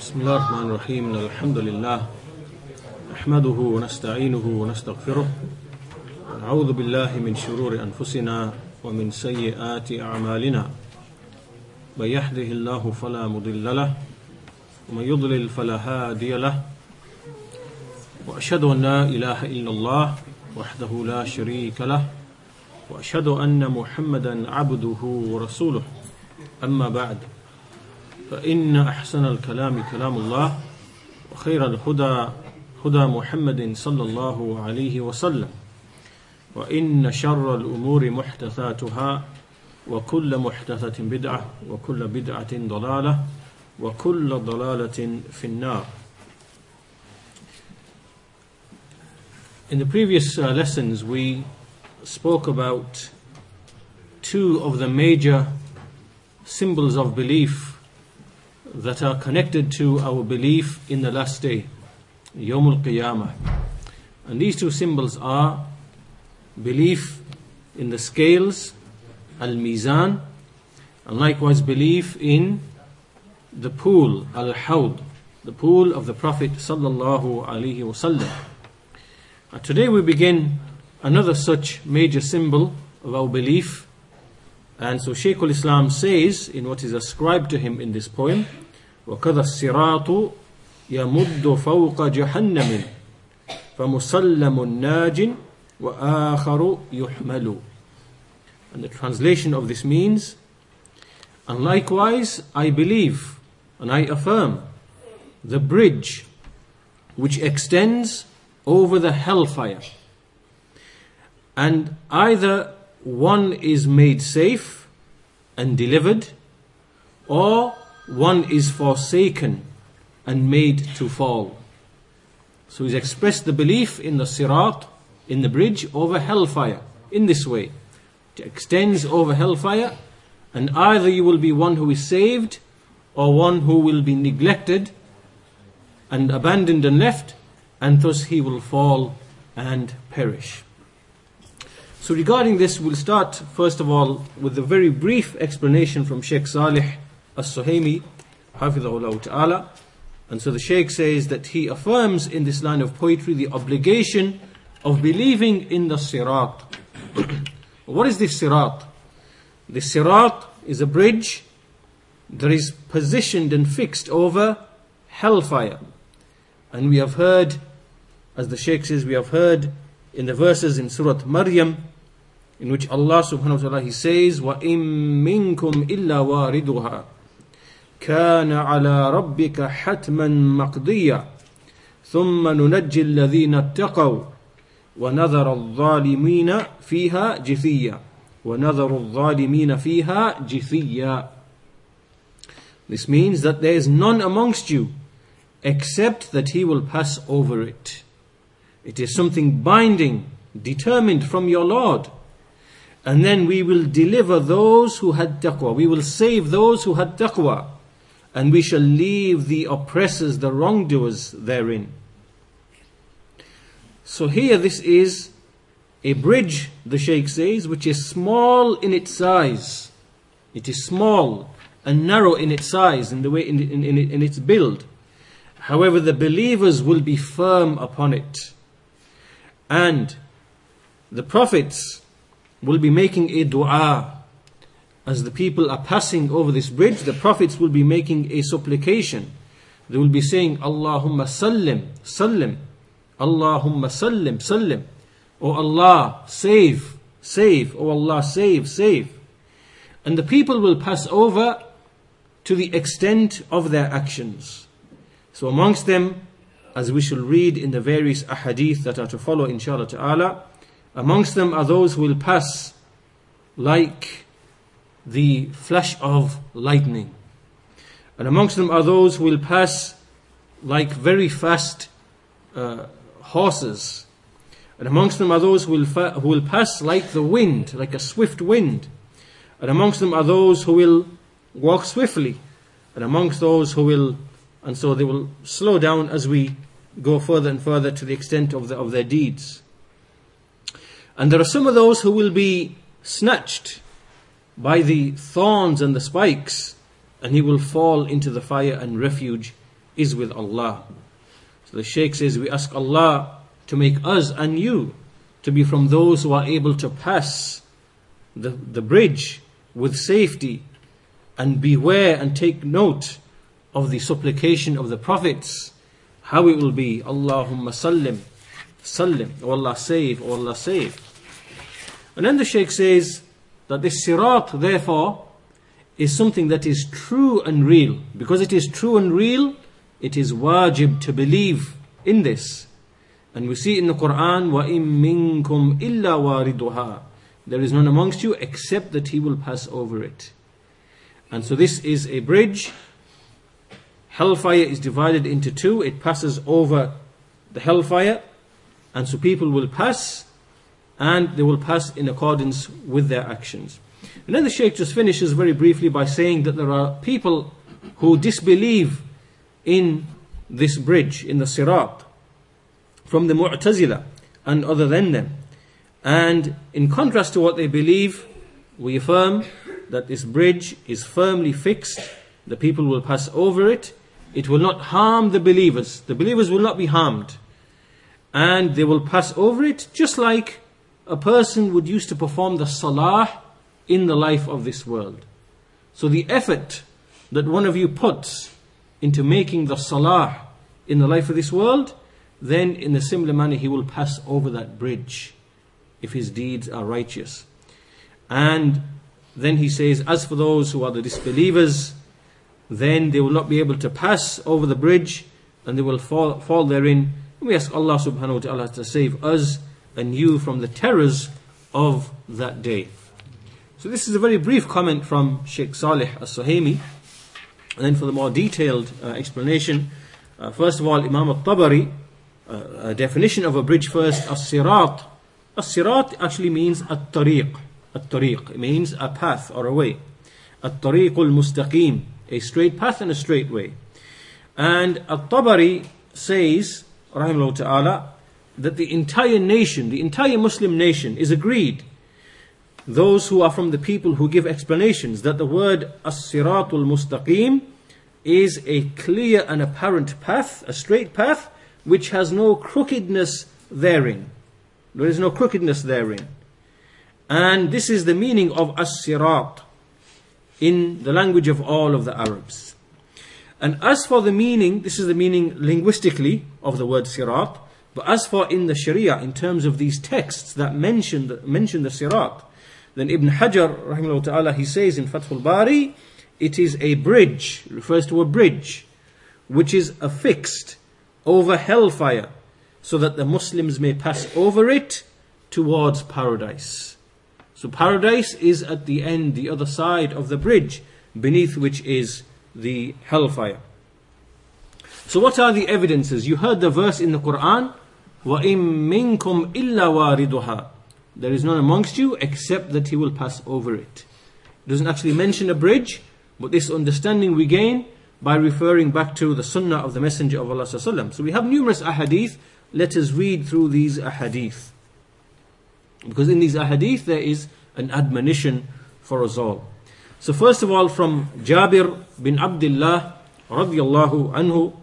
بسم الله الرحمن الرحيم. الحمد لله نحمده ونستعينه ونستغفره ونعوذ بالله من شرور أنفسنا ومن سيئات أعمالنا. من يهده الله فلا مضل له ومن يضلل فلا هادي له. وأشهد أن لا إله إلا الله وحده لا شريك له وأشهد أن محمدا عبده ورسوله. أما بعد فإن أحسن الكلام كلام الله وخير الهدى هدى محمد صلى الله عليه وسلم. وإن شر الأمور محدثاتها وكل محدثة بدعة وكل بدعة ضلالة وكل ضلالة في النار. In the previous uh, lessons, we spoke about two of the major symbols of belief that are connected to our belief in the last day, Yawm al Qiyamah. And these two symbols are belief in the scales, Al Mizan, and likewise belief in the pool, Al Hawd, the pool of the Prophet Sallallahu. Uh, today we begin another such major symbol of our belief. And so Shaykh al-Islam says in what is ascribed to him in this poem, وَكَذَا الصِّرَاطُ يَمُدُّ فَوْقَ جَهَنَّمٍ فَمُسَلَّمٌ نَاجٍ وَآخَرُ يُحْمَلُ And the translation of this means, and likewise I believe and I affirm the bridge which extends over the hellfire. And either one is made safe and delivered, or one is forsaken and made to fall. So he's expressed the belief in the sirat, in the bridge over hellfire, in this way. It extends over hellfire, and either you will be one who is saved, or one who will be neglected and abandoned and left, and thus he will fall and perish. So, regarding this, we'll start first of all with a very brief explanation from Sheikh Salih As Suhaimi, Hafidhullah Ta'ala. And so the Sheikh says that he affirms in this line of poetry the obligation of believing in the Sirat. what is this Sirat? The Sirat is a bridge that is positioned and fixed over hellfire. And we have heard, as the Sheikh says, we have heard in the verses in Surah Maryam, in which Allah subhanahu wa ta'ala he says, وَإِن مِّنكُمْ إِلَّا وَارِدُهَا كَانَ عَلَى رَبِّكَ حَتْمًا مَقْضِيًّا ثُمَّ نُنَجِّي الَّذِينَ اتَّقَوْا وَنَذَرَ الظَّالِمِينَ فِيهَا جِثِيًّا وَنَذَرُ الظَّالِمِينَ فِيهَا جِثِيًّا This means that there is none amongst you except that he will pass over it. It is something binding, determined from your Lord. And then we will deliver those who had taqwa. We will save those who had taqwa. And we shall leave the oppressors, the wrongdoers therein. So here this is a bridge, the Shaykh says, which is small in its size. It is small and narrow in its size, in the way in, in, in, in its build. However, the believers will be firm upon it. And the prophets will be making a dua. As the people are passing over this bridge, the prophets will be making a supplication. They will be saying, Allahumma sallim, sallim, Allahumma sallim, sallim. O Allah, save, save, O Allah, save, save. And the people will pass over to the extent of their actions. So amongst them, as we shall read in the various ahadith that are to follow inshallah ta'ala, amongst them are those who will pass like the flash of lightning. And amongst them are those who will pass like very fast uh, horses. And amongst them are those who will, fa- who will pass like the wind, like a swift wind. And amongst them are those who will walk swiftly. And amongst those who will, and so they will slow down as we go further and further to the extent of, the, of their deeds. And there are some of those who will be snatched by the thorns and the spikes and he will fall into the fire and refuge is with Allah. So the Shaykh says, We ask Allah to make us and you to be from those who are able to pass the, the bridge with safety and beware and take note of the supplication of the prophets, how it will be. Allahumma sallim, sallim, O Allah save, O Allah save. And then the Shaykh says that this sirat, therefore, is something that is true and real. Because it is true and real, it is wajib to believe in this. And we see in the Quran, وَإِن مِّنكُمْ إِلَّا وَارِدُهَا There is none amongst you except that he will pass over it. And so this is a bridge. Hellfire is divided into two. It passes over the hellfire. And so people will pass and they will pass in accordance with their actions. And then the Shaykh just finishes very briefly by saying that there are people who disbelieve in this bridge, in the Sirat, from the Mu'tazila and other than them. And in contrast to what they believe, we affirm that this bridge is firmly fixed, the people will pass over it, it will not harm the believers, the believers will not be harmed, and they will pass over it just like a person would use to perform the salah in the life of this world. So the effort that one of you puts into making the salah in the life of this world, then in a similar manner he will pass over that bridge if his deeds are righteous. And then he says, as for those who are the disbelievers, then they will not be able to pass over the bridge and they will fall, fall therein. And we ask Allah subhanahu wa ta'ala to save us and you from the terrors of that day. So this is a very brief comment from Sheikh Salih As-Suhaimi. And then for the more detailed uh, explanation, uh, first of all, Imam Al-Tabari, uh, a definition of a bridge first, As-Sirat. As-Sirat actually means At-Tariq. At-Tariq. It means a path or a way. At-Tariq al-Mustaqim. A straight path and a straight way. And Al-Tabari says, Rahimahullah Ta'ala, that the entire nation, the entire Muslim nation is agreed those who are from the people who give explanations that the word as-siratul mustaqim is a clear and apparent path, a straight path, which has no crookedness therein. There is no crookedness therein. And this is the meaning of as-sirat in the language of all of the Arabs. And as for the meaning, this is the meaning linguistically of the word sirat. But as for in the Sharia, in terms of these texts that mention the, mention the sirat, then Ibn Hajar, rahimahullah ta'ala, he says in Fathul Bari, it is a bridge, refers to a bridge, which is affixed over hellfire, so that the Muslims may pass over it towards paradise. So paradise is at the end, the other side of the bridge, beneath which is the hellfire. So what are the evidences? You heard the verse in the Quran, وَإِن مِّنكُمْ إِلَّا وَارِدُهَا there is none amongst you except that he will pass over it. It doesn't actually mention a bridge, but this understanding we gain by referring back to the sunnah of the Messenger of Allah. So we have numerous ahadith. Let us read through these ahadith. Because in these ahadith there is an admonition for us all. So first of all from Jabir bin Abdullah radiallahu anhu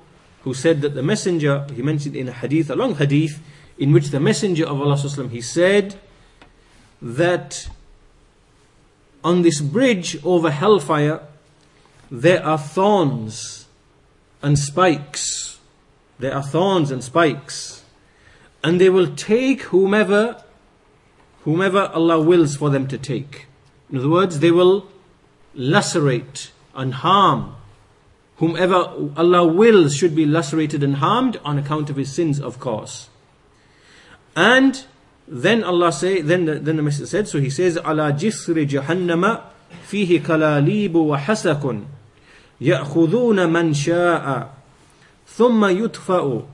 who said that the messenger, he mentioned in a hadith, a long hadith, in which the messenger of Allah he said, that on this bridge over hellfire there are thorns and spikes. There are thorns and spikes. And they will take whomever whomever Allah wills for them to take. In other words, they will lacerate and harm Whomever Allah wills should be lacerated and harmed on account of his sins, of course. And then Allah say, then the, then the Messenger said, so he says, "Ala jisri jahannama fihi kalalibu wa hasakun ya'khuduna man sha'a thumma yutfa'u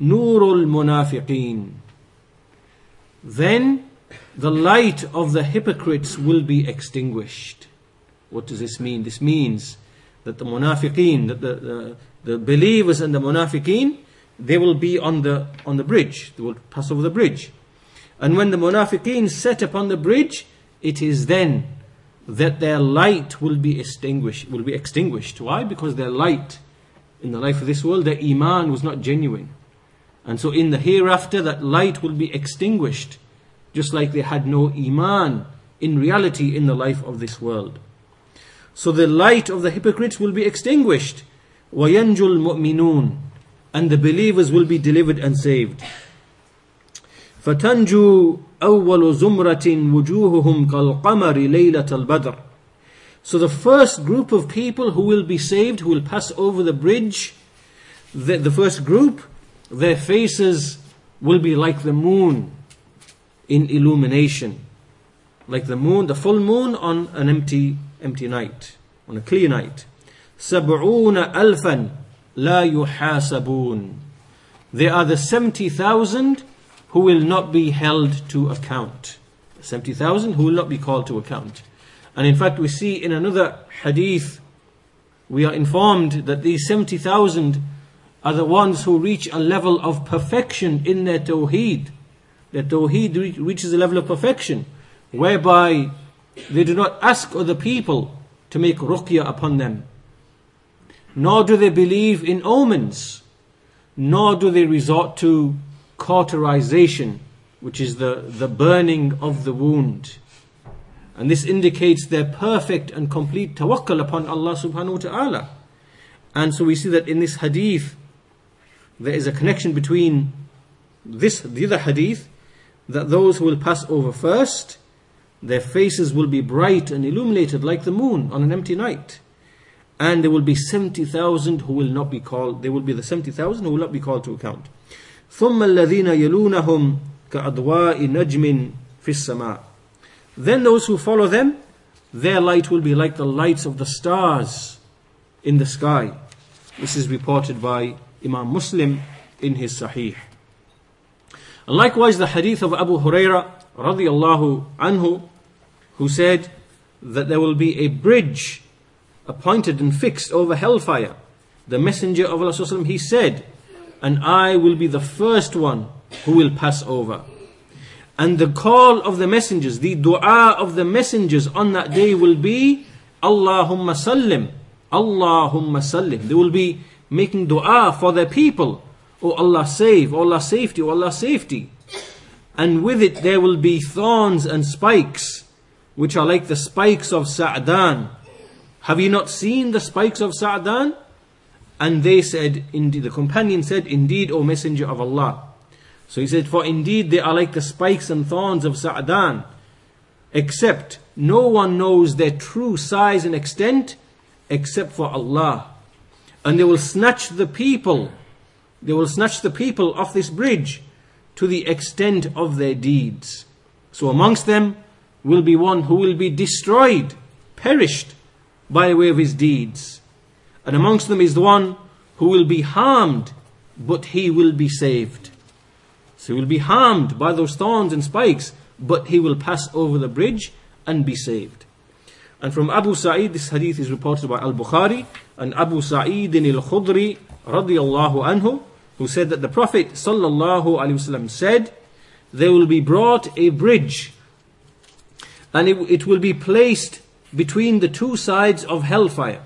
nurul munafiqin." Then the light of the hypocrites will be extinguished. What does this mean? This means that the munafiqeen, that the, the, the believers and the munafiqeen, they will be on the, on the bridge. They will pass over the bridge. And when the munafiqeen set upon the bridge, it is then that their light will be extinguished. Will be extinguished. Why? Because their light in the life of this world, their iman was not genuine, and so in the hereafter, that light will be extinguished, just like they had no iman in reality in the life of this world. So the light of the hypocrites will be extinguished. وَيَنْجُ الْمُؤْمِنُونَ And the believers will be delivered and saved. فتنجو أول زمرة وجوههم كالقمر ليلة البدر So the first group of people who will be saved, who will pass over the bridge, the, the first group, their faces will be like the moon in illumination. Like the moon, the full moon on an empty, empty night, on a clear night. سبعون ألفا لا يحاسبون There are the 70,000 who will not be held to account. 70,000 who will not be called to account. And in fact, we see in another hadith, we are informed that these 70,000 are the ones who reach a level of perfection in their tawheed. Their tawheed reaches a level of perfection whereby they do not ask other people to make ruqya upon them, nor do they believe in omens, nor do they resort to cauterization, which is the, the burning of the wound. And this indicates their perfect and complete tawakkul upon Allah subhanahu wa ta'ala. And so we see that in this hadith, there is a connection between this, the other hadith, that those who will pass over first, their faces will be bright and illuminated like the moon on an empty night. And there will be 70,000 who will not be called, there will be the 70,000 who will not be called to account. ثم الذين يلونهم كأضواء نجم في السماء Then those who follow them, their light will be like the lights of the stars in the sky. This is reported by Imam Muslim in his Sahih. And likewise the hadith of Abu Huraira radiallahu anhu, who said that there will be a bridge appointed and fixed over hellfire. The Messenger of Allah he said, and I will be the first one who will pass over. And the call of the messengers, the dua of the messengers on that day will be Allahumma sallim, Allahumma sallim. They will be making dua for their people. Oh Allah save, oh Allah safety, oh Allah safety. And with it there will be thorns and spikes, which are like the spikes of Sa'dan. Have you not seen the spikes of Sa'dan? And they said, indeed, the companion said, Indeed, O Messenger of Allah. So he said, For indeed they are like the spikes and thorns of Sa'dan, except no one knows their true size and extent except for Allah. And they will snatch the people, they will snatch the people off this bridge to the extent of their deeds. So amongst them will be one who will be destroyed, perished by way of his deeds. And amongst them is the one who will be harmed, but he will be saved. So he will be harmed by those thorns and spikes, but he will pass over the bridge and be saved. And from Abu Sa'id, this hadith is reported by Al Bukhari and Abu Sa'id al Khudri radiallahu anhu, who said that the Prophet wasallam said, There will be brought a bridge, and it, it will be placed between the two sides of hellfire.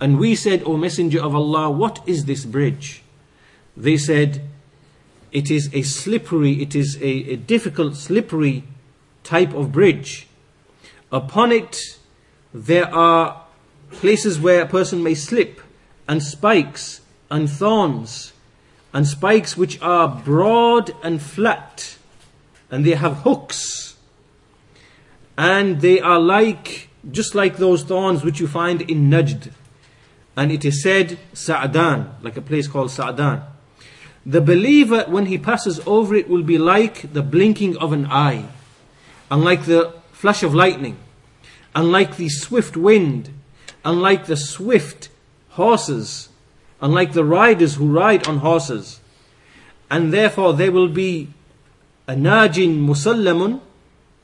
And we said, O Messenger of Allah, what is this bridge? They said, it is a slippery, it is a, a difficult, slippery type of bridge. Upon it, there are places where a person may slip, and spikes, and thorns, and spikes which are broad and flat, and they have hooks, and they are like, just like those thorns which you find in Najd and it is said Sa'dan, like a place called Sa'dan. The believer, when he passes over it, will be like the blinking of an eye, unlike the flash of lightning, unlike the swift wind, unlike the swift horses, unlike the riders who ride on horses. And therefore there will be a najin musallamun,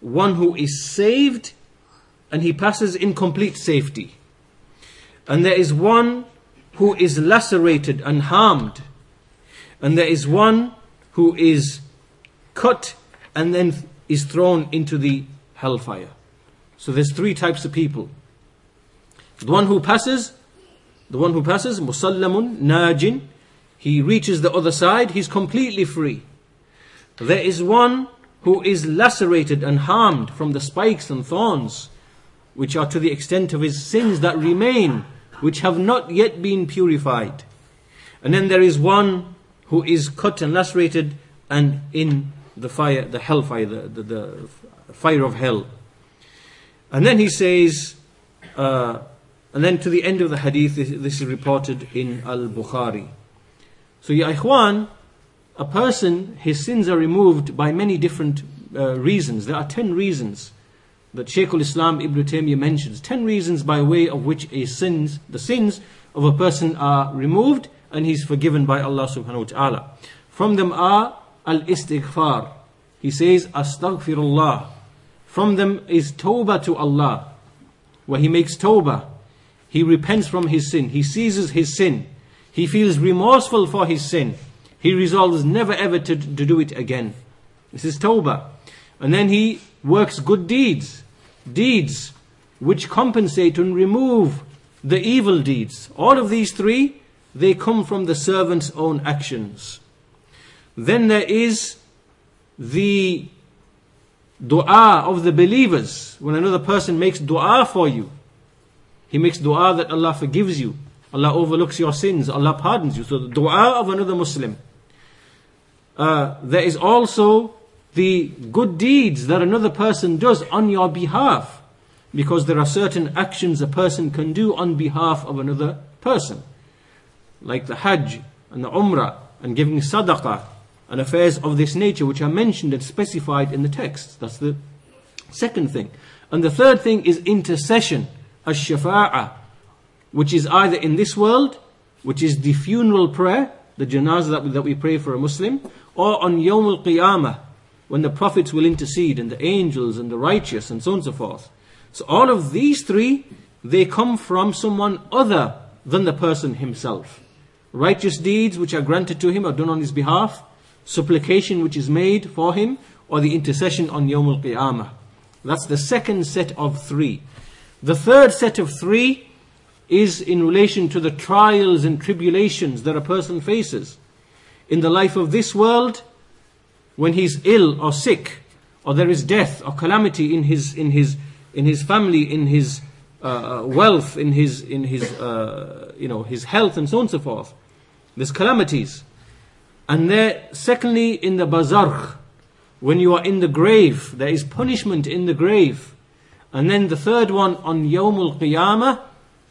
one who is saved, and he passes in complete safety. And there is one who is lacerated and harmed. And there is one who is cut and then is thrown into the hellfire. So there's three types of people. The one who passes, the one who passes, musallamun, najin, he reaches the other side, he's completely free. There is one who is lacerated and harmed from the spikes and thorns, which are to the extent of his sins that remain, which have not yet been purified. And then there is one who is cut and lacerated and in the fire, the hellfire, the, the, the fire of hell. And then he says, uh, and then to the end of the hadith, this, is reported in Al Bukhari. So, ya ikhwan, a person, his sins are removed by many different uh, reasons. There are ten reasons that Shaykh al-Islam Ibn Taymiyyah mentions. Ten reasons by way of which a sins, the sins of a person are removed and he's forgiven by Allah subhanahu wa ta'ala. From them are al-istighfar. He says, astaghfirullah. From them is tawbah to Allah, where he makes tawbah. He repents from his sin. He seizes his sin. He feels remorseful for his sin. He resolves never ever to, to do it again. This is tawbah. And then he works good deeds. Deeds which compensate and remove the evil deeds. All of these three, they come from the servant's own actions. Then there is the dua of the believers. When another person makes dua for you, he makes dua that Allah forgives you. Allah overlooks your sins. Allah pardons you. So the dua of another Muslim. Uh, there is also the good deeds that another person does on your behalf. Because there are certain actions a person can do on behalf of another person. Like the Hajj and the Umrah and giving sadaqah and affairs of this nature which are mentioned and specified in the text. That's the second thing. And the third thing is intercession, ash-shafa'ah, which is either in this world, which is the funeral prayer, the janazah that we, that we pray for a Muslim, or on Yawm al-Qiyamah, when the prophets will intercede, and the angels, and the righteous, and so on and so forth. So all of these three, they come from someone other than the person himself. Righteous deeds which are granted to him are done on his behalf, supplication which is made for him, or the intercession on Yawm al-Qiyamah. That's the second set of three. The third set of three is in relation to the trials and tribulations that a person faces in the life of this world when he's ill or sick or there is death or calamity in his in his in his family in his uh, wealth in his in his uh, you know his health and so on and so forth. There's calamities. And there secondly in the barzakh when you are in the grave there is punishment in the grave and then the third one on yawmul qiyamah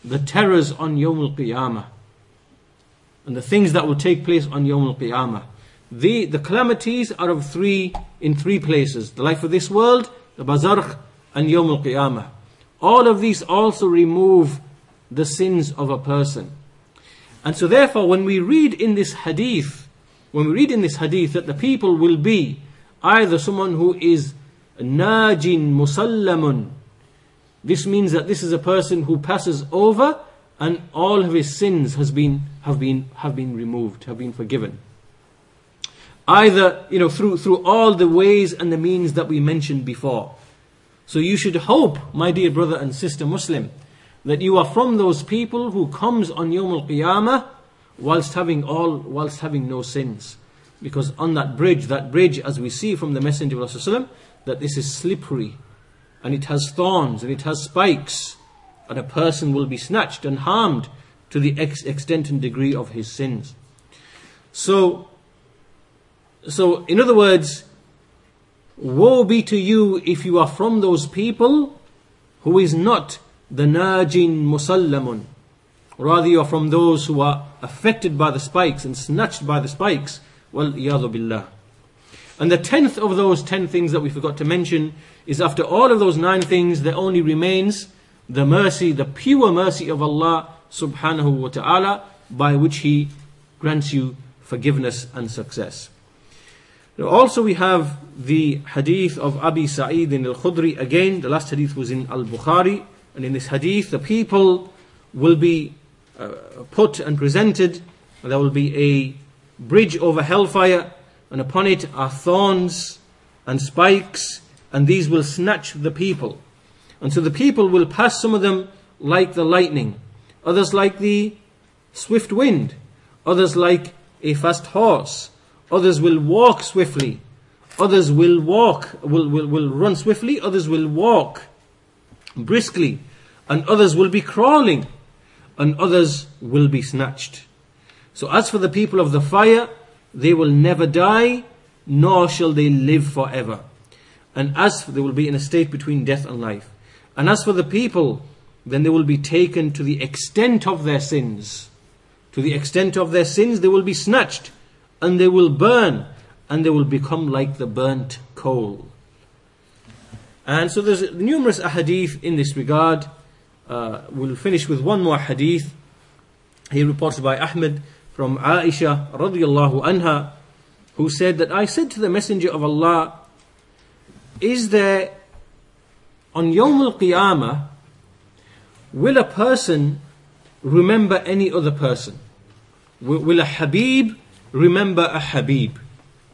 the terrors on yawmul qiyamah and the things that will take place on Yawm al-Qiyamah. The, the calamities are of three, in three places. The life of this world, the Barzakh, and Yawm al-Qiyamah. All of these also remove the sins of a person. And so therefore, when we read in this hadith, when we read in this hadith that the people will be either someone who is najin musallamun, this means that this is a person who passes over and all of his sins has been, have, been, have been removed, have been forgiven. Either, you know, through, through all the ways and the means that we mentioned before. So you should hope, my dear brother and sister Muslim, that you are from those people who comes on Yom Al-Qiyamah whilst having all, whilst having no sins. Because on that bridge, that bridge, as we see from the Messenger of Allah, that this is slippery, and it has thorns, and it has spikes, and a person will be snatched and harmed to the ex- extent and degree of his sins. So, so in other words, woe be to you if you are from those people who is not the najin musallamun. Rather, you are from those who are affected by the spikes and snatched by the spikes. Well, billah. And the tenth of those ten things that we forgot to mention is after all of those nine things, there only remains the mercy, the pure mercy of Allah subhanahu wa ta'ala, by which He grants you forgiveness and success. Also we have the hadith of Abi Sa'id in al-Khudri. Again, the last hadith was in Al-Bukhari. And in this hadith, the people will be uh, put and presented. There will be a bridge over hellfire. And upon it are thorns and spikes. And these will snatch the people. And so the people will pass some of them like the lightning, others like the swift wind, others like a fast horse, others will walk swiftly, others will walk, will, will, will run swiftly, others will walk briskly, and others will be crawling, and others will be snatched. So as for the people of the fire, they will never die, nor shall they live forever. And as for, they will be in a state between death and life. And as for the people, then they will be taken to the extent of their sins. To the extent of their sins, they will be snatched, and they will burn, and they will become like the burnt coal. And so there's numerous ahadith in this regard. Uh, we'll finish with one more hadith. He reported by Ahmed from Aisha radiallahu anha, who said that I said to the Messenger of Allah, Is there on Yawm al Qiyamah, will a person remember any other person? Will, will a Habib remember a Habib?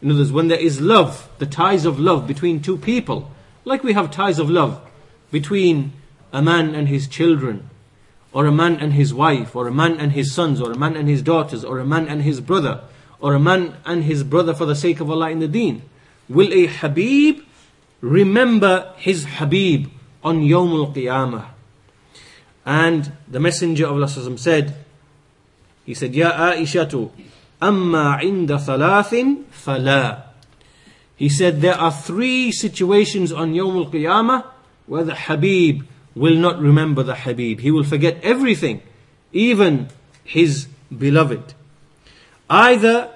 In other words, when there is love, the ties of love between two people, like we have ties of love between a man and his children, or a man and his wife, or a man and his sons, or a man and his daughters, or a man and his brother, or a man and his brother for the sake of Allah in the deen. Will a Habib remember his Habib on Yawm al Qiyamah? And the Messenger of Allah said, he said, Ya Aishatu, amma inda thalathin fala. He said, there are three situations on Yawm al Qiyamah where the Habib will not remember the Habib. He will forget everything, even his beloved. Either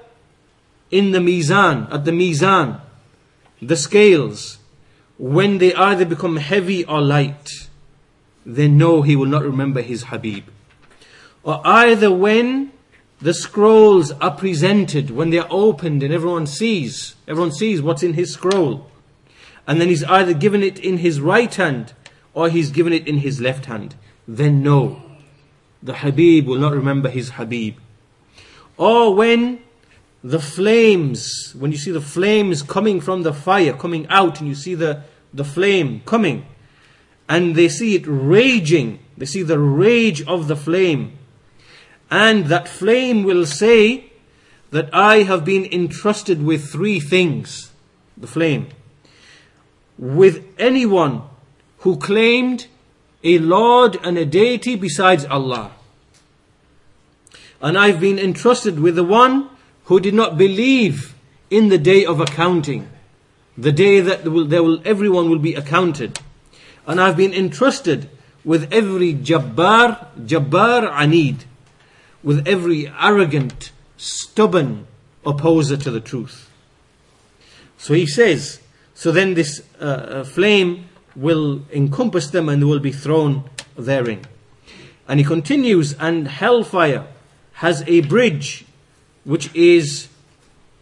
in the Mizan, at the Mizan, the scales, when they either become heavy or light, then no, he will not remember his Habib. Or either when the scrolls are presented, when they are opened and everyone sees, everyone sees what's in his scroll. And then he's either given it in his right hand or he's given it in his left hand, then no, the Habib will not remember his Habib. Or when the flames, when you see the flames coming from the fire, coming out, and you see the, the flame coming, and they see it raging, they see the rage of the flame, and that flame will say that I have been entrusted with three things, the flame. With anyone who claimed a Lord and a deity besides Allah. And I've been entrusted with the one who did not believe in the day of accounting, the day that there will, there will, everyone will be accounted. And I've been entrusted with every Jabbar, Jabbar Anid, with every arrogant, stubborn opposer to the truth. So he says, so then this uh, uh flame will encompass them and will be thrown therein. And he continues, and hellfire has a bridge which is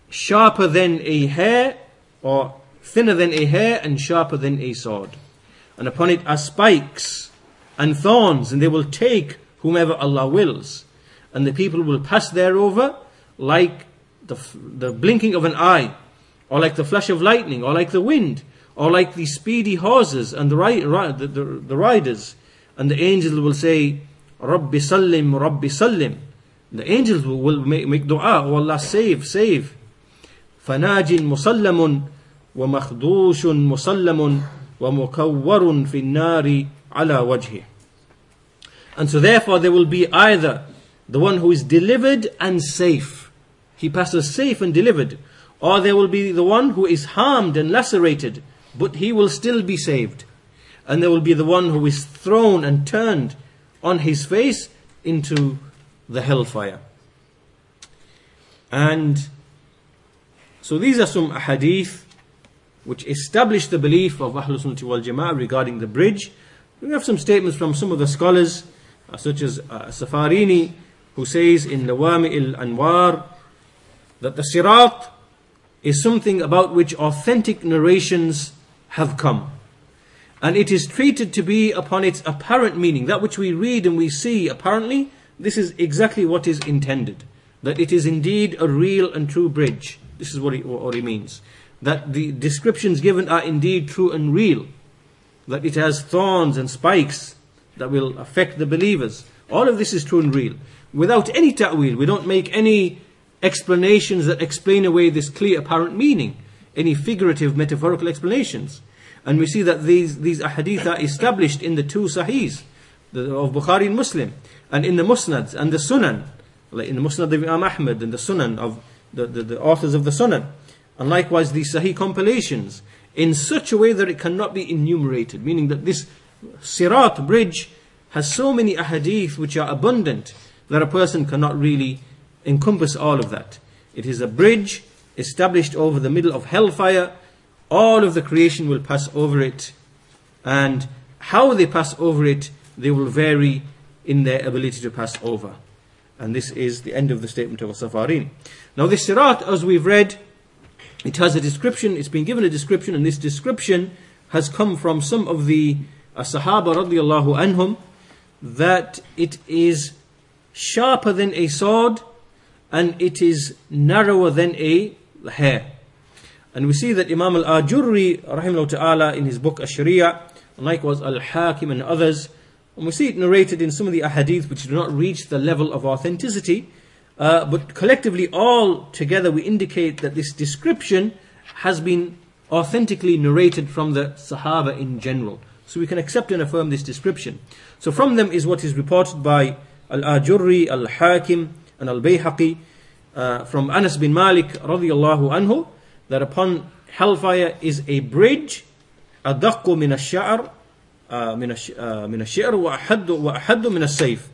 sharper than a hair, or thinner than a hair, and sharper than a sword. And upon it are spikes and thorns, and they will take whomever Allah wills. And the people will pass thereover like the, the blinking of an eye, or like the flash of lightning, or like the wind or like the speedy horses and the, ri- the, the, the riders. And the angel will say, Rabbi sallim, Rabbi sallim. The angels will make, make dua, oh Allah, save, save. فناج مسلم ومخدوش مسلم ومكور في النار على wajhi." And so therefore there will be either the one who is delivered and safe. He passes safe and delivered. Or there will be the one who is harmed and lacerated but he will still be saved. And there will be the one who is thrown and turned on his face into the hellfire. And so these are some hadith which establish the belief of Ahlul Sunnah wal Jama'ah regarding the bridge. We have some statements from some of the scholars, uh, such as uh, Safarini, who says in Lawami al Anwar that the Sirat is something about which authentic narrations have come. And it is treated to be upon its apparent meaning, that which we read and we see apparently, this is exactly what is intended. That it is indeed a real and true bridge. This is what he, what means. That the descriptions given are indeed true and real. that it has thorns and spikes that will affect the believers. All of this is true and real. Without any ta'wil, we don't make any explanations that explain away this clear apparent meaning, any figurative metaphorical explanations. And we see that these, these ahadith are established in the two sahihs of Bukhari and Muslim, and in the musnads and the sunan, like in the musnad of Imam Ahmad and the sunan of the, the, the authors of the sunan, and likewise these sahih compilations, in such a way that it cannot be enumerated, meaning that this sirat bridge has so many ahadith which are abundant that a person cannot really encompass all of that. It is a bridge established over the middle of hellfire. All of the creation will pass over it, and how they pass over it, they will vary in their ability to pass over. And this is the end of the statement of Safarin. Now, this sirat, as we've read, it has a description, it's been given a description, and this description has come from some of the uh, Sahaba radiallahu anhum, that it is sharper than a sword and it is narrower than a hair. And we see that Imam al-Ajurri rahimahullah ta'ala in his book Ash-Sharia, likewise Al-Hakim and others, and we see it narrated in some of the ahadith which do not reach the level of authenticity, uh, but collectively all together we indicate that this description has been authentically narrated from the Sahaba in general. So we can accept and affirm this description. So from them is what is reported by Al-Ajurri, Al-Hakim, and Al-Bayhaqi uh, from Anas bin Malik radiallahu anhu that upon hellfire is a bridge أدق من الشعر من من الشعر وأحد وأحد من السيف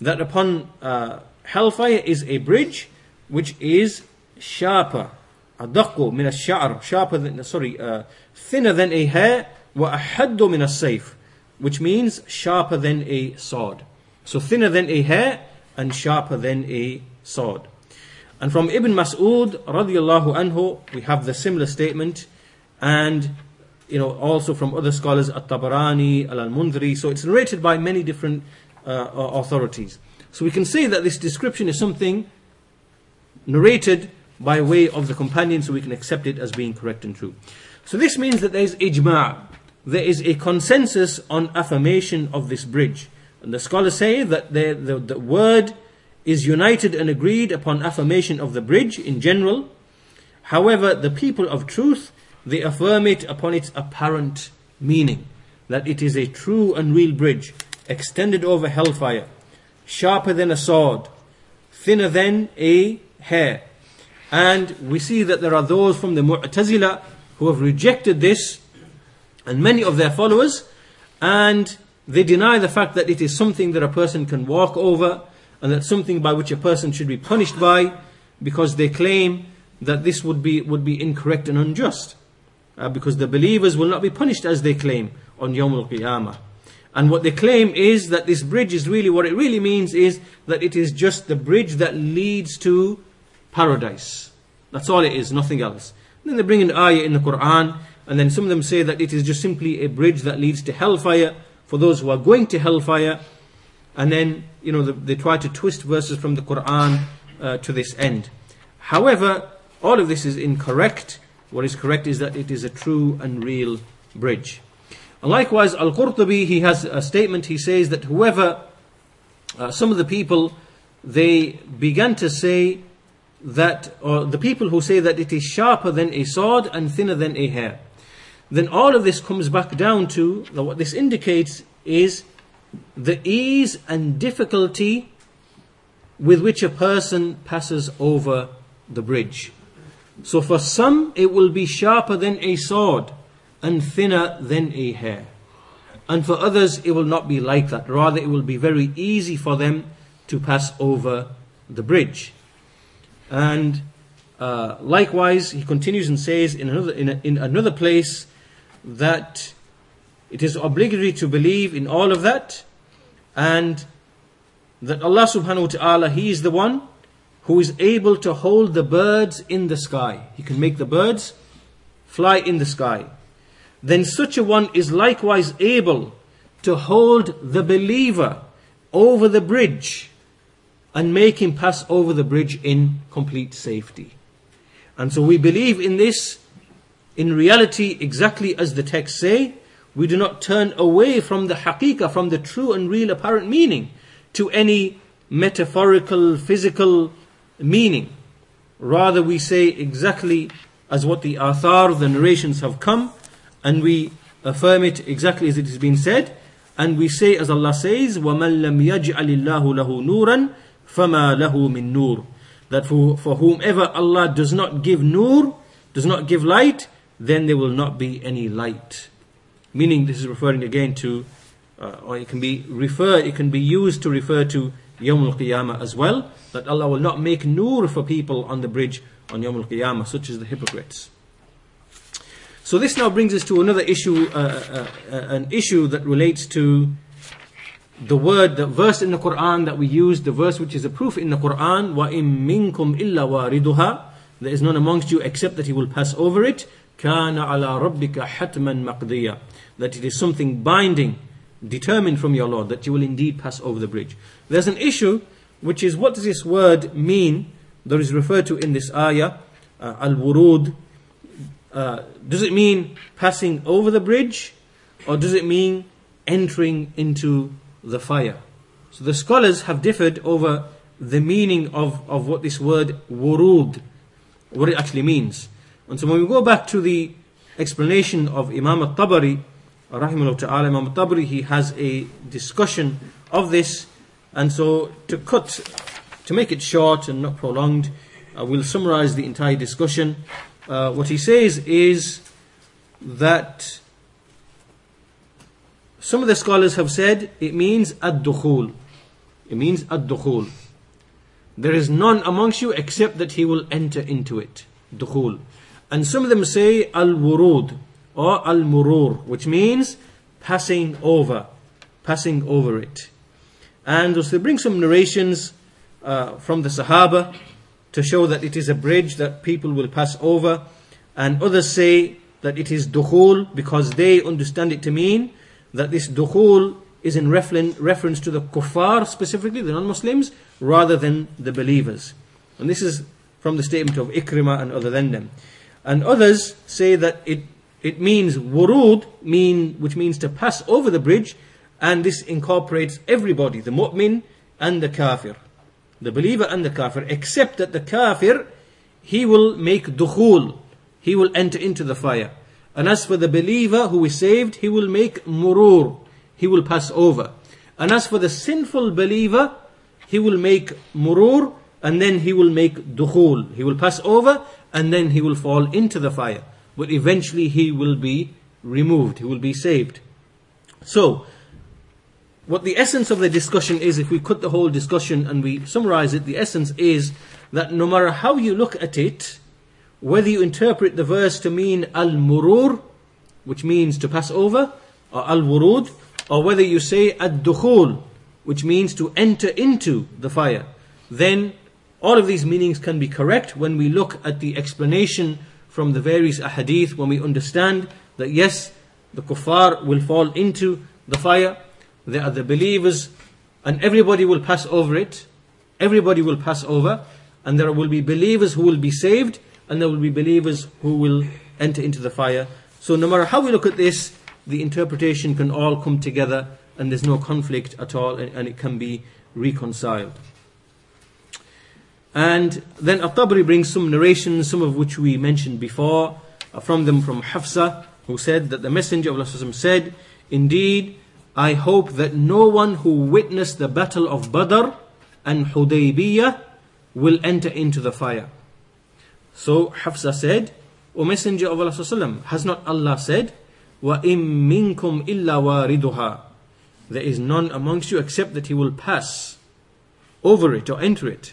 that upon uh, hellfire is a bridge which is sharper أدق من الشعر sharper than sorry uh, thinner than a hair وأحد من السيف which means sharper than a sword so thinner than a hair and sharper than a sword. And from Ibn Mas'ud radiallahu anhu, we have the similar statement, and you know also from other scholars, At-Tabarani, Al-Mundri. So it's narrated by many different uh, authorities. So we can say that this description is something narrated by way of the companion, so we can accept it as being correct and true. So this means that there is ijma', there is a consensus on affirmation of this bridge. And the scholars say that the, the, the word is united and agreed upon affirmation of the bridge in general. However, the people of truth, they affirm it upon its apparent meaning. That it is a true and real bridge, extended over hellfire, sharper than a sword, thinner than a hair. And we see that there are those from the Mu'tazila who have rejected this, and many of their followers, and they deny the fact that it is something that a person can walk over and that's something by which a person should be punished by because they claim that this would be, would be incorrect and unjust. Uh, because the believers will not be punished as they claim on Yawm al Qiyamah. And what they claim is that this bridge is really, what it really means is that it is just the bridge that leads to paradise. That's all it is, nothing else. And then they bring an ayah in the Quran, and then some of them say that it is just simply a bridge that leads to hellfire, for those who are going to hellfire, and then you know they try to twist verses from the Quran uh, to this end. However, all of this is incorrect. What is correct is that it is a true and real bridge. And likewise, Al Qurtubi he has a statement. He says that whoever, uh, some of the people, they began to say that, or the people who say that it is sharper than a sword and thinner than a hair then all of this comes back down to what this indicates is the ease and difficulty with which a person passes over the bridge. So for some, it will be sharper than a sword and thinner than a hair. And for others, it will not be like that. Rather, it will be very easy for them to pass over the bridge. And uh, likewise, he continues and says in another, in, a, in another place, that it is obligatory to believe in all of that and that Allah subhanahu wa ta'ala, He is the one who is able to hold the birds in the sky. He can make the birds fly in the sky. Then such a one is likewise able to hold the believer over the bridge and make him pass over the bridge in complete safety. And so we believe in this in reality exactly as the texts say, we do not turn away from the haqiqah, from the true and real apparent meaning, to any metaphorical, physical meaning. Rather, we say exactly as what the athar, the narrations have come, and we affirm it exactly as it has been said, and we say as Allah says, وَمَن لَمْ يَجْعَلِ اللَّهُ لَهُ نُورًا فَمَا لَهُ مِن نُور That for, for whomever Allah does not give nur, does not give light, then there will not be any light. Meaning, this is referring again to, uh, or it can be referred, it can be used to refer to Yawm al Qiyamah as well, that Allah will not make nur for people on the bridge on Yawm al Qiyamah, such as the hypocrites. So this now brings us to another issue, uh, uh, uh, an issue that relates to the word, the verse in the Quran that we use, the verse which is a proof in the Quran, وَإِن مِّنكُمْ إِلَّا وَارِدُهَا There is none amongst you except that he will pass over it. كَانَ عَلَى رَبِّكَ حَتْمًا مَقْضِيًّا that it is something binding, determined from your Lord, that you will indeed pass over the bridge. There's an issue, which is what does this word mean that is referred to in this ayah, uh, al-wurud, uh, does it mean passing over the bridge or does it mean entering into the fire? So the scholars have differed over the meaning of, of what this word wurud, what it actually means. And so when we go back to the explanation of Imam al-Tabari, rahimahullah ta'ala, Imam al-Tabari, he has a discussion of this. And so to cut, to make it short and not prolonged, uh, we'll summarize the entire discussion uh, what he says is that some of the scholars have said it means ad-dukhul. It means ad-dukhul. There is none amongst you except that he will enter into it. Dukhul. And some of them say al-wurud or al-murur, which means passing over, passing over it. And they bring some narrations uh, from the Sahaba to show that it is a bridge that people will pass over. And others say that it is dukhul because they understand it to mean that this dukhul is in reference to the kuffar specifically, the non-Muslims, rather than the believers. And this is from the statement of Ikrimah and other than them. And others say that it, it means wurud, mean, which means to pass over the bridge, and this incorporates everybody, the mu'min and the kafir the believer and the kafir, except that the kafir, he will make dukhul, he will enter into the fire. And as for the believer who is saved, he will make murur, he will pass over. And as for the sinful believer, he will make murur, and then he will make dukhul. He will pass over, and then he will fall into the fire. But eventually he will be removed, he will be saved. So, what the essence of the discussion is, if we cut the whole discussion and we summarize it, the essence is that no matter how you look at it, whether you interpret the verse to mean al murur, which means to pass over, or al wurud, or whether you say ad dukhul, which means to enter into the fire, then all of these meanings can be correct when we look at the explanation from the various ahadith, when we understand that yes, the kuffar will fall into the fire, there are the believers, and everybody will pass over it. Everybody will pass over, and there will be believers who will be saved, and there will be believers who will enter into the fire. So, no matter how we look at this, the interpretation can all come together, and there's no conflict at all, and, and it can be reconciled. And then At-Tabari brings some narrations, some of which we mentioned before, uh, from them from Hafsa, who said that the Messenger of Allah said, Indeed, I hope that no one who witnessed the battle of Badr and Hudaybiyah will enter into the fire. So Hafsa said, O Messenger of Allah has not Allah said, وَإِن مِّنكُمْ إِلَّا وَارِدُهَا There is none amongst you except that he will pass over it or enter it.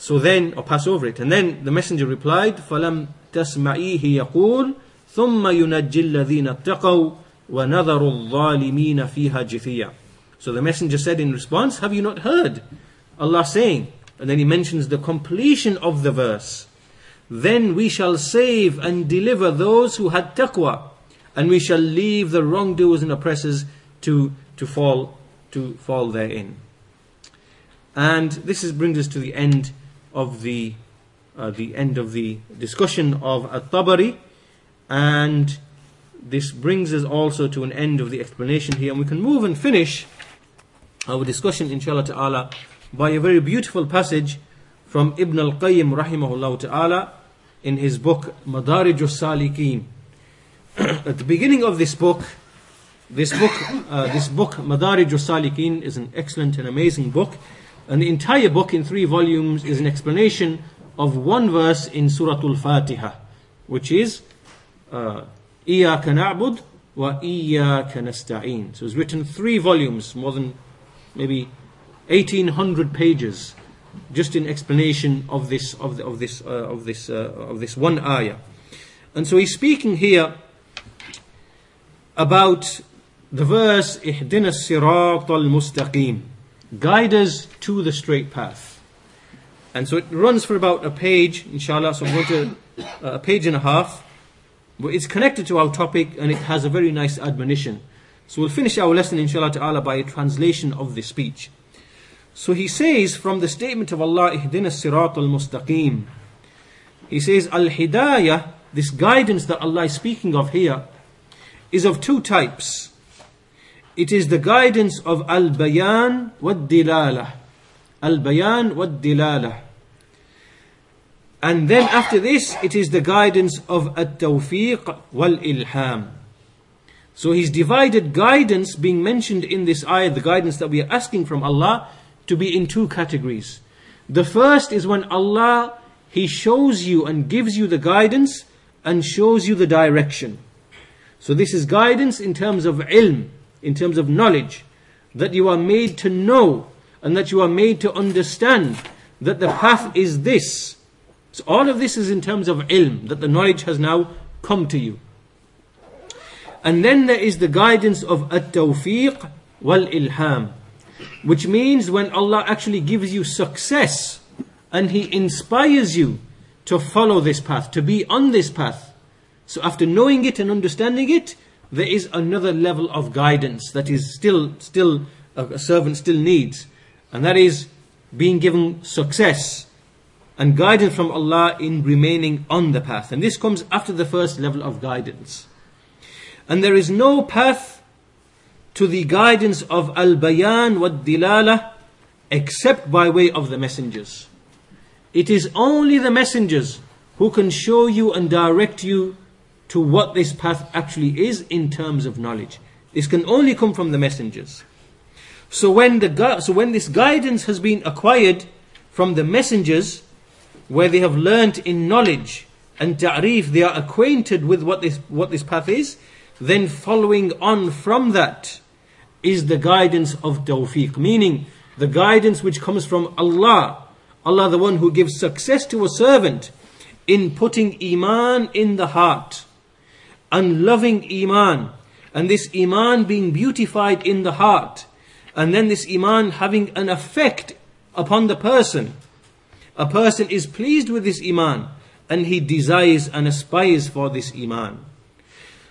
So then, or pass over it. And then the messenger replied, فَلَمْ تَسْمَعِيهِ يَقُولُ ثُمَّ يُنَجِّ الَّذِينَ اتَّقَوْا وَنَذَرُ الظَّالِمِينَ فِيهَا جِثِيًّا So the messenger said in response, Have you not heard Allah saying? And then he mentions the completion of the verse. Then we shall save and deliver those who had taqwa, and we shall leave the wrongdoers and oppressors to, to fall to fall therein. And this is, brings us to the end of the uh, the end of the discussion of At-Tabari. And this brings us also to an end of the explanation here, and we can move and finish our discussion, inshallah ta'ala, by a very beautiful passage from Ibn al Qayyim, rahimahullah ta'ala, in his book Madarij al-Salikin. At the beginning of this book, this book, uh, this book Madarij al-Salikin is an excellent and amazing book, and the entire book in three volumes is an explanation of one verse in Surah Al-Fatiha, which is uh, إِيَّاكَ نَعْبُدْ وَإِيَّاكَ نَسْتَعِينَ. So it's written three volumes, more than maybe 1800 pages, just in explanation of this, of, the, of this, uh, of, this uh, of this one ayah. And so he's speaking here about the verse إِحْدِنَا الصِّرَاطَ الْمُسْتَقِيمِ guide us to the straight path. And so it runs for about a page inshallah so I'm going to uh, a page and a half. But it's connected to our topic and it has a very nice admonition. So we'll finish our lesson inshallah ta'ala by a translation of the speech. So he says from the statement of Allah, Ihdina Sirat al Mustaqim, he says, Al Hidayah, this guidance that Allah is speaking of here, is of two types. It is the guidance of Al Bayan wa Dilala. Al Bayan wa Dilala. And then after this, it is the guidance of At Tawfiq wal Ilham. So he's divided guidance being mentioned in this ayah, the guidance that we are asking from Allah to be in two categories. The first is when Allah, He shows you and gives you the guidance and shows you the direction. So this is guidance in terms of ilm, in terms of knowledge, that you are made to know and that you are made to understand that the path is this. So all of this is in terms of ilm, that the knowledge has now come to you. And then there is the guidance of at-tawfiq wal-ilham. Which means when Allah actually gives you success and He inspires you to follow this path, to be on this path. So after knowing it and understanding it, there is another level of guidance that is still, still, a servant still needs. And that is being given success and guidance from Allah in remaining on the path. And this comes after the first level of guidance. And there is no path to the guidance of al bayan wa dilala except by way of the messengers. It is only the messengers who can show you and direct you to what this path actually is in terms of knowledge. This can only come from the messengers. So when the so when this guidance has been acquired from the messengers, where they have learnt in knowledge and ta'rif, they are acquainted with what this what this path is, then following on from that is the guidance of tawfiq, meaning the guidance which comes from Allah. Allah, the one who gives success to a servant in putting Iman in the heart and loving Iman, and this Iman being beautified in the heart, and then this Iman having an effect upon the person. A person is pleased with this Iman and he desires and aspires for this Iman.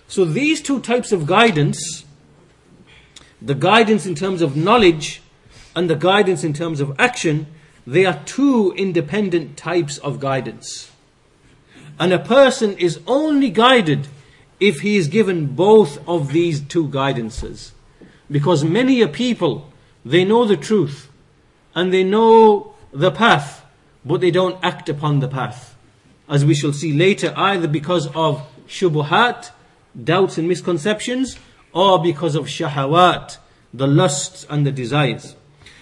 So these two types of guidance the guidance in terms of knowledge and the guidance in terms of action, they are two independent types of guidance. And a person is only guided if he is given both of these two guidances. Because many a people, they know the truth and they know the path, but they don't act upon the path. As we shall see later, either because of shubuhat, doubts and misconceptions, or because of shahawat, the lusts and the desires.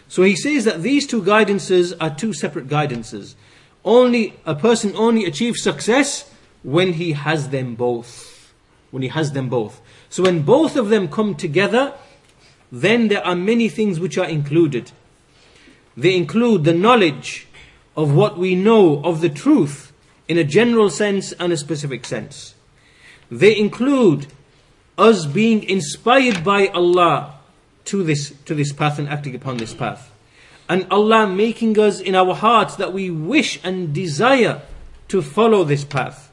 So he says that these two guidances are two separate guidances. Only a person only achieves success when he has them both. When he has them both. So when both of them come together, then there are many things which are included. They include the knowledge of what we know of the truth in a general sense and a specific sense. They include us being inspired by Allah to this, to this path and acting upon this path. And Allah making us in our hearts that we wish and desire to follow this path.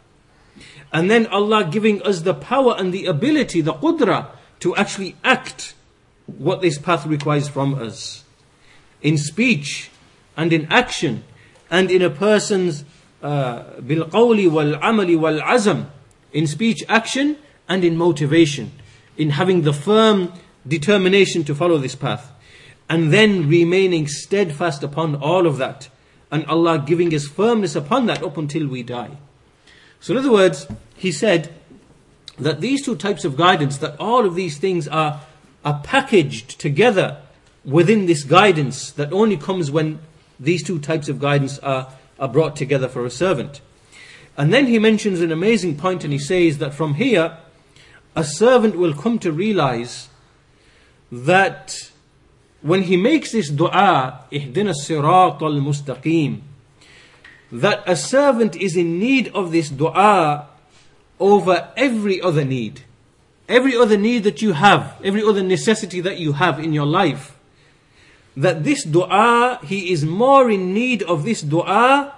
And then Allah giving us the power and the ability, the qudra, to actually act what this path requires from us. In speech and in action and in a person's uh, bil wal amali wal azam in speech action and in motivation, in having the firm determination to follow this path, and then remaining steadfast upon all of that, and Allah giving us firmness upon that up until we die. So, in other words, he said that these two types of guidance, that all of these things are, are packaged together within this guidance that only comes when these two types of guidance are, are brought together for a servant. And then he mentions an amazing point and he says that from here, a servant will come to realize that when he makes this dua, sirat al mustaqim, that a servant is in need of this dua over every other need. Every other need that you have, every other necessity that you have in your life. That this dua, he is more in need of this dua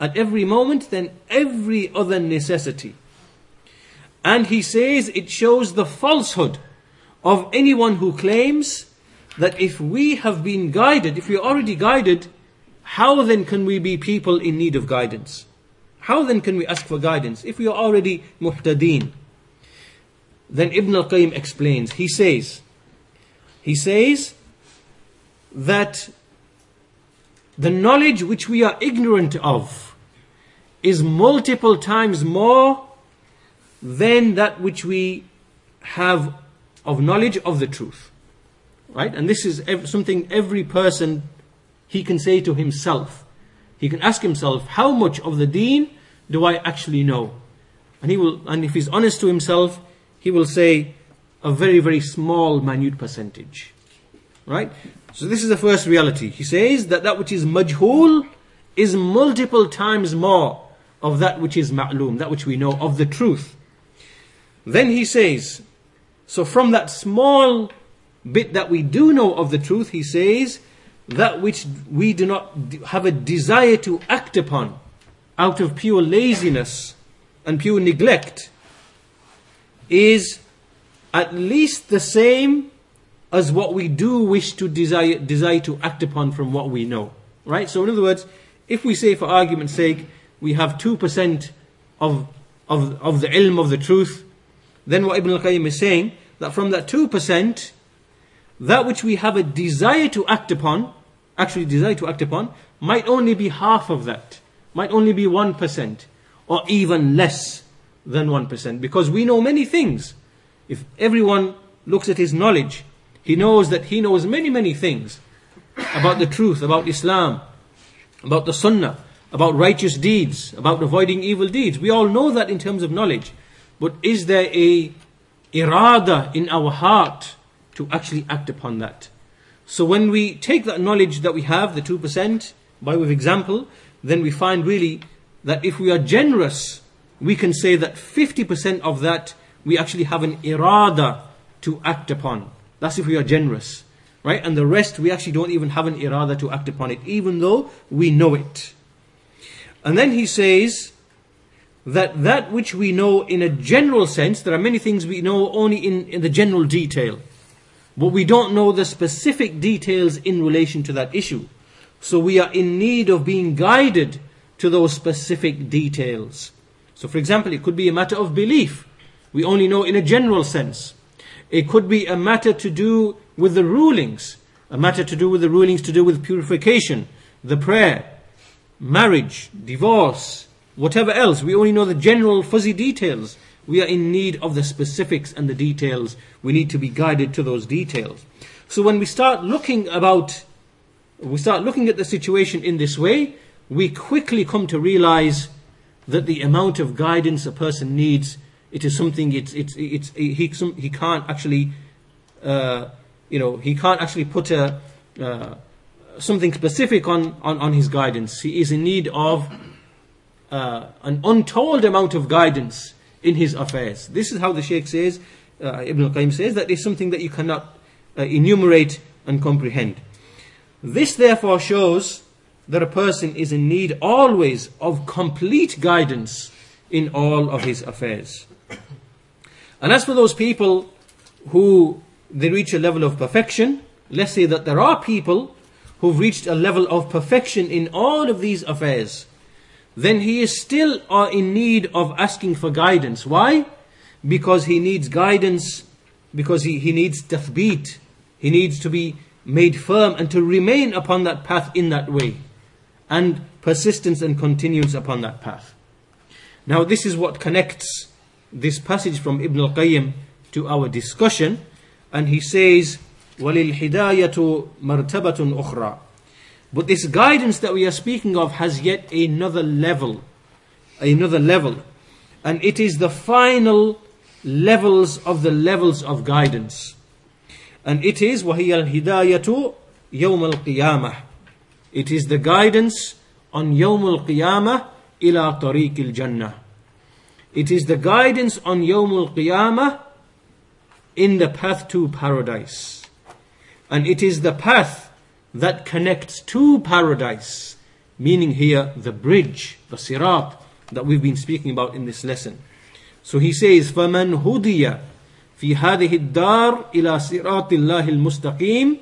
at every moment than every other necessity. And he says it shows the falsehood of anyone who claims that if we have been guided, if we are already guided, how then can we be people in need of guidance? How then can we ask for guidance if we are already muhtadeen? Then Ibn al-Qayyim explains, he says, he says that the knowledge which we are ignorant of is multiple times more than that which we have of knowledge of the truth. Right? And this is something every person he can say to himself. He can ask himself, how much of the deen do I actually know? And he will, and if he's honest to himself, he will say a very, very small, minute percentage. Right? So this is the first reality. He says that that which is majhul is multiple times more of that which is ma'loom, that which we know of the truth. Then he says, so from that small bit that we do know of the truth, he says, that which we do not have a desire to act upon out of pure laziness and pure neglect is at least the same as what we do wish to desire, desire to act upon from what we know. Right? So, in other words, if we say, for argument's sake, we have 2% of, of, of the ilm of the truth, then what Ibn al Qayyim is saying, that from that 2%, that which we have a desire to act upon, actually desire to act upon, might only be half of that, might only be 1%, or even less than 1%, because we know many things. If everyone looks at his knowledge, he knows that he knows many, many things about the truth, about Islam, about the Sunnah, about righteous deeds, about avoiding evil deeds. We all know that in terms of knowledge. But is there a irada in our heart to actually act upon that? So when we take that knowledge that we have, the 2%, by way of example, then we find really that if we are generous, we can say that 50% of that we actually have an irada to act upon. That's if we are generous. Right? And the rest we actually don't even have an irada to act upon it, even though we know it. And then he says that that which we know in a general sense, there are many things we know only in, in the general detail. But we don't know the specific details in relation to that issue. So we are in need of being guided to those specific details. So for example, it could be a matter of belief. We only know in a general sense. It could be a matter to do with the rulings, a matter to do with the rulings to do with purification, the prayer, marriage, divorce, whatever else. We only know the general fuzzy details. We are in need of the specifics and the details. We need to be guided to those details. So when we start looking about, we start looking at the situation in this way, we quickly come to realize that the amount of guidance a person needs, it is something it's it's it's he he can't actually, uh, you know, he can't actually put a uh, something specific on, on, on his guidance. He is in need of uh, an untold amount of guidance in his affairs. This is how the Shaykh says, uh, Ibn al-Qayyim says, that is something that you cannot uh, enumerate and comprehend. This therefore shows that a person is in need always of complete guidance in all of his affairs. And as for those people who they reach a level of perfection, let's say that there are people who've reached a level of perfection in all of these affairs, then he is still uh, in need of asking for guidance. Why? because he needs guidance, because he, he needs tathbeet, he needs to be made firm and to remain upon that path in that way, and persistence and continuance upon that path. Now, this is what connects this passage from Ibn al Qayyim to our discussion, and he says, وَلِلْهِدَايَةُ مَرْتَبَةٌ أُخْرَى But this guidance that we are speaking of has yet another level, another level, and it is the final levels of the levels of guidance. And it is وَهِيَ الْهِدَايَةُ يَوْمَ الْقِيَامَةِ It is the guidance on يوم القيامة إلى طريق الجنة. It is the guidance on يوم القيامة in the path to paradise. And it is the path that connects to paradise, meaning here the bridge, the sirat that we've been speaking about in this lesson. So he says, فَمَنْ هُدِيَ في هذه الدار إلى صراط الله المستقيم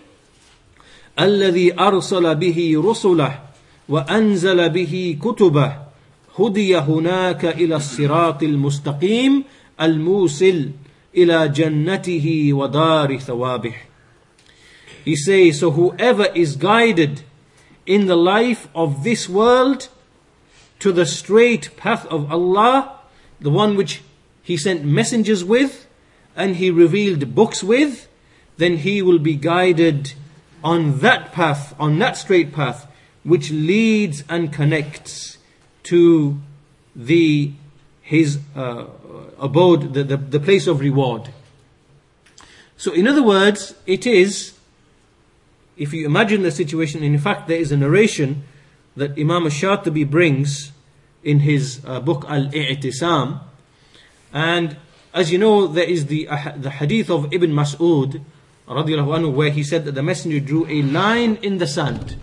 الذي أرسل به رسله وأنزل به كتبه هدي هناك إلى الصراط المستقيم الموصل إلى جنته ودار ثوابه he says, so whoever is guided in the life of this world to the straight path of Allah, the one which He sent messengers with and He revealed books with, then he will be guided on that path, on that straight path, which leads and connects to the his uh, abode, the, the, the place of reward. So, in other words, it is if you imagine the situation, in fact, there is a narration that Imam Shatibi brings in his uh, book Al I'tisam, and as you know, there is the, uh, the hadith of Ibn Mas'ud, anhu, where he said that the messenger drew a line in the sand.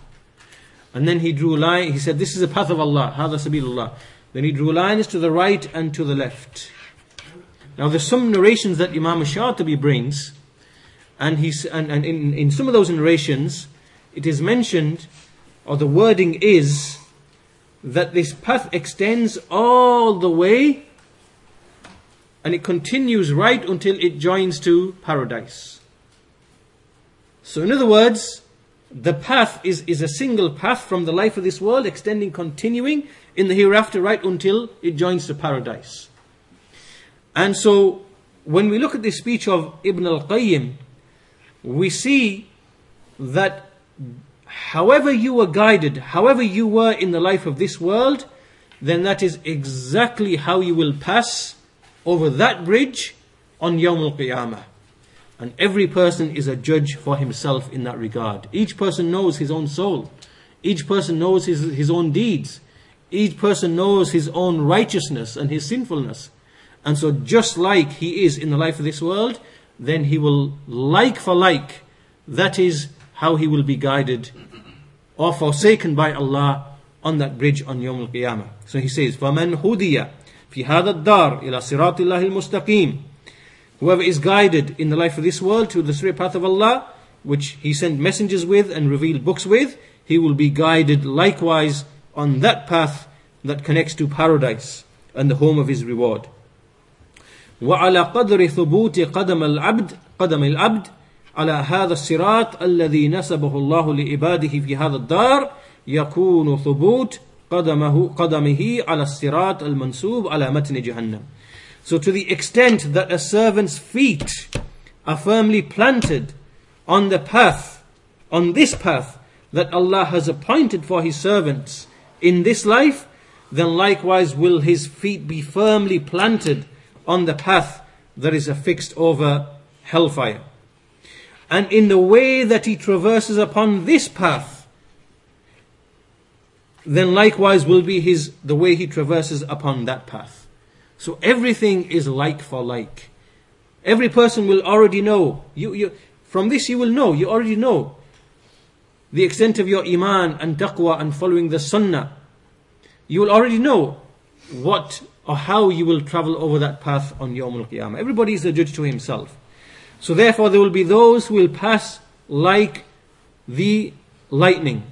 And then he drew a line, he said, This is the path of Allah, Hada. Then he drew lines to the right and to the left. Now there's some narrations that Imam Shatibi brings and, he's, and, and in, in some of those narrations, it is mentioned, or the wording is, that this path extends all the way and it continues right until it joins to paradise. So, in other words, the path is, is a single path from the life of this world, extending, continuing in the hereafter, right until it joins to paradise. And so, when we look at the speech of Ibn al Qayyim, we see that however you were guided, however you were in the life of this world, then that is exactly how you will pass over that bridge on Yawm al Qiyamah. And every person is a judge for himself in that regard. Each person knows his own soul. Each person knows his, his own deeds. Each person knows his own righteousness and his sinfulness. And so, just like he is in the life of this world, then he will like for like. That is how he will be guided or forsaken by Allah on that bridge on Yom Al Qiyamah. So he says, فَمَنْ هُدِيَ في هذا الدار إلى صراط الله المستقيم Whoever is guided in the life of this world to the straight path of Allah, which He sent messengers with and revealed books with, he will be guided likewise on that path that connects to paradise and the home of his reward. وعلى قدر ثبوت قدم العبد قدم العبد على هذا الصراط الذي نسبه الله لعباده في هذا الدار يكون ثبوت قدمه قدمه على الصراط المنسوب على متن جهنم. So to the extent that a servant's feet are firmly planted on the path, on this path that Allah has appointed for His servants in this life, then likewise will his feet be firmly planted on the path that is affixed over hellfire. And in the way that he traverses upon this path, then likewise will be his the way he traverses upon that path. So everything is like for like. Every person will already know. You, you, from this you will know, you already know the extent of your iman and taqwa and following the sunnah. You will already know what or how you will travel over that path on Yawm al-Qiyamah. Everybody is a judge to himself. So therefore there will be those who will pass like the lightning.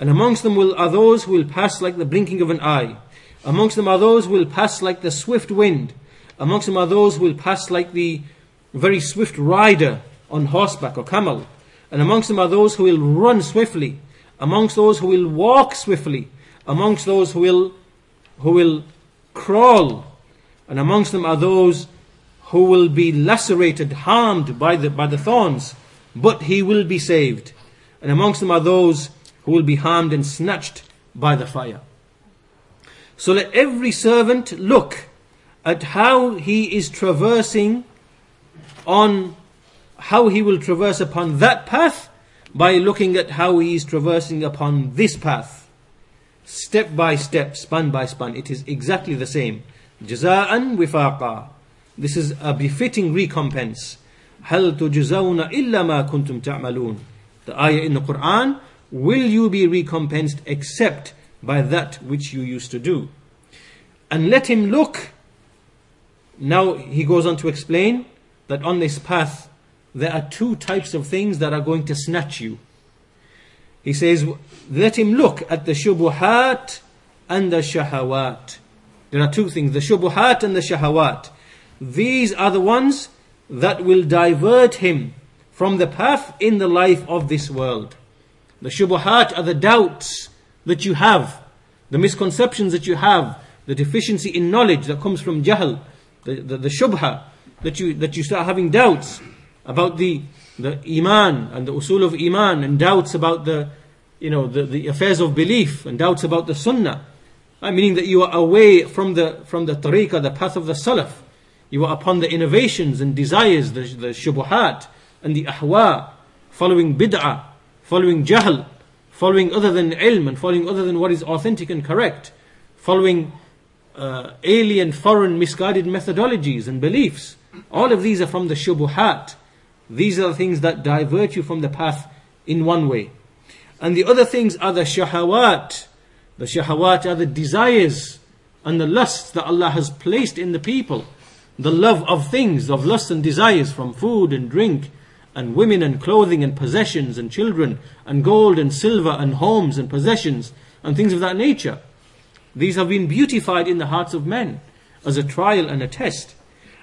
And amongst them will, are those who will pass like the blinking of an eye. Amongst them are those who will pass like the swift wind. Amongst them are those who will pass like the very swift rider on horseback or camel. And amongst them are those who will run swiftly. Amongst those who will walk swiftly. Amongst those who will, who will crawl. And amongst them are those who will be lacerated, harmed by the, by the thorns, but he will be saved. And amongst them are those who will be harmed and snatched by the fire. So let every servant look at how he is traversing on how he will traverse upon that path by looking at how he is traversing upon this path Step by step, span by span, it is exactly the same. Jaza'an wifaqa. This is a befitting recompense. هل تجزون إلا ما كنتم تعملون. The ayah in the Quran, will you be recompensed except by that which you used to do? And let him look. Now he goes on to explain that on this path there are two types of things that are going to snatch you. he says, let him look at the shubuhat and the shahawat. There are two things, the shubuhat and the shahawat. These are the ones that will divert him from the path in the life of this world. The shubuhat are the doubts that you have, the misconceptions that you have, the deficiency in knowledge that comes from jahl, the, the, the shubha, that you, that you start having doubts about the, the iman and the usul of iman and doubts about the, you know, the, the affairs of belief and doubts about the sunnah. Meaning that you are away from the, from the tariqah, the path of the salaf. You are upon the innovations and desires, the, the shubuhat and the ahwa, following bid'ah, following jahl, following other than ilm and following other than what is authentic and correct, following uh, alien, foreign, misguided methodologies and beliefs. All of these are from the shubuhat. These are the things that divert you from the path in one way. And the other things are the shahawat. The shahawat are the desires and the lusts that Allah has placed in the people. The love of things, of lusts and desires from food and drink and women and clothing and possessions and children and gold and silver and homes and possessions and things of that nature. These have been beautified in the hearts of men as a trial and a test.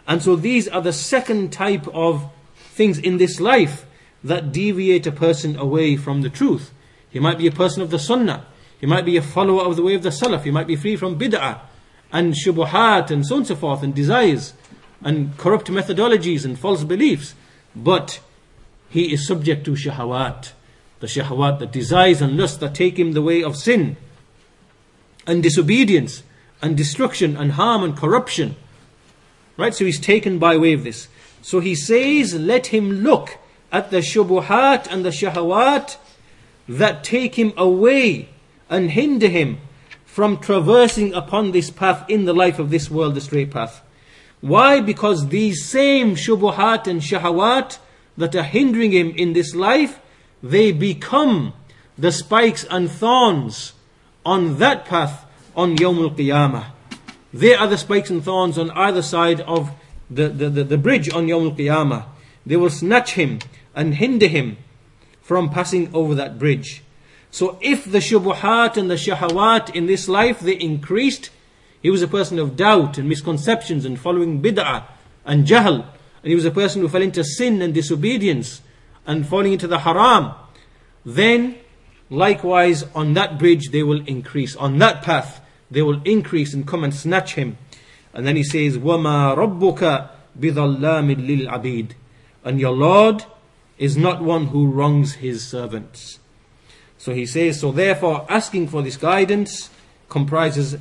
And so these are the second type of things in this life that deviate a person away from the truth. He might be a person of the sunnah. He might be a follower of the way of the salaf. He might be free from bid'ah and shubuhat and so on and so forth and desires and corrupt methodologies and false beliefs. But he is subject to shahawat. The shahawat, the desires and lusts that take him the way of sin and disobedience and destruction and harm and corruption. Right? So he's taken by way of this. So he says, let him look at the shubuhat and the shahawat that take him away and hinder him from traversing upon this path in the life of this world, the straight path. Why? Because these same shubuhat and shahawat that are hindering him in this life, they become the spikes and thorns on that path on Yawm al Qiyamah. They are the spikes and thorns on either side of the, the, the, the bridge on al Qiyamah. They will snatch him and hinder him from passing over that bridge. So if the shubuhat and the shahawat in this life they increased, he was a person of doubt and misconceptions and following bid'ah and jahl, and he was a person who fell into sin and disobedience and falling into the haram, then Likewise, on that bridge they will increase. On that path they will increase and come and snatch him. And then he says, وَمَا رَبُّكَ بِظَلَّامٍ لِلْعَبِيدِ And your Lord is not one who wrongs his servants. So he says, so therefore asking for this guidance comprises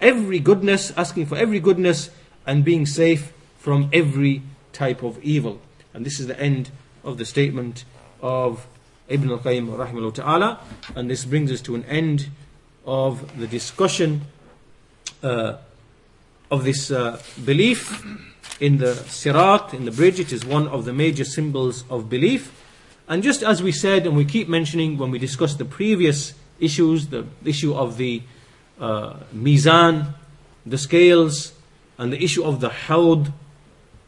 every goodness, asking for every goodness and being safe from every type of evil. And this is the end of the statement of Ibn al-Qayyim rahimahullah ta'ala. And this brings us to an end of the discussion uh, of this uh, belief in the sirat, in the bridge. It is one of the major symbols of belief. And just as we said, and we keep mentioning when we discussed the previous issues, the issue of the uh, mizan, the scales, and the issue of the hawd,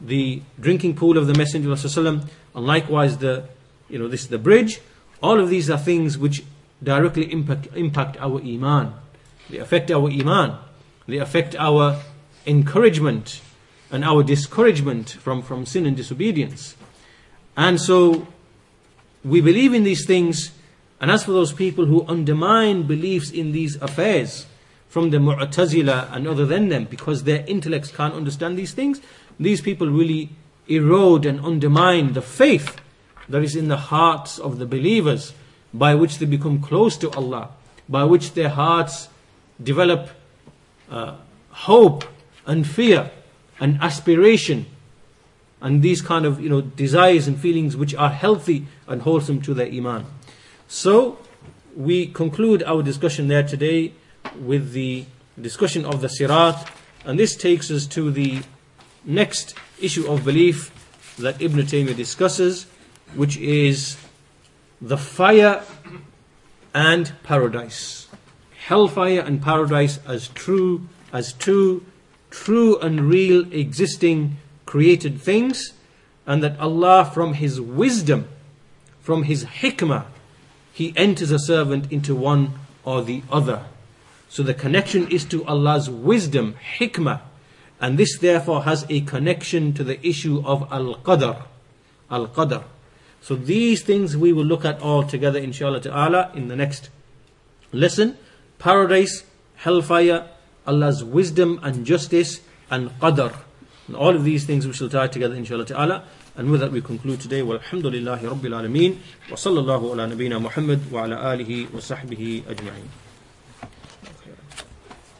the drinking pool of the Messenger of Allah, and likewise the, you know, this the bridge. All of these are things which directly impact, impact our iman. They affect our iman. They affect our encouragement and our discouragement from, from sin and disobedience. And so we believe in these things, and as for those people who undermine beliefs in these affairs, from the Mu'tazila and other than them, because their intellects can't understand these things, these people really erode and undermine the faith that is in the hearts of the believers, by which they become close to Allah, by which their hearts develop uh, hope and fear and aspiration and these kind of you know desires and feelings which are healthy and wholesome to their iman. So we conclude our discussion there today with the discussion of the sirat, and this takes us to the next issue of belief that Ibn Taymiyyah discusses, which is the fire and paradise. Hellfire and paradise as true, as two true and real existing created things, and that Allah, from His wisdom, from His hikmah, He enters a servant into one or the other. So the connection is to Allah's wisdom, hikmah, and this therefore has a connection to the issue of al qadr. Al qadr. So these things we will look at all together, inshallah ta'ala, in the next lesson. Paradise, hellfire, Allah's wisdom and justice, and qadr. And all of these things we shall tie together inshallah ta'ala. And with that we conclude today. Walhamdulillahi Rabbil Alameen. Wa sallallahu ala nabina Muhammad wa ala alihi wa sahbihi ajma'in.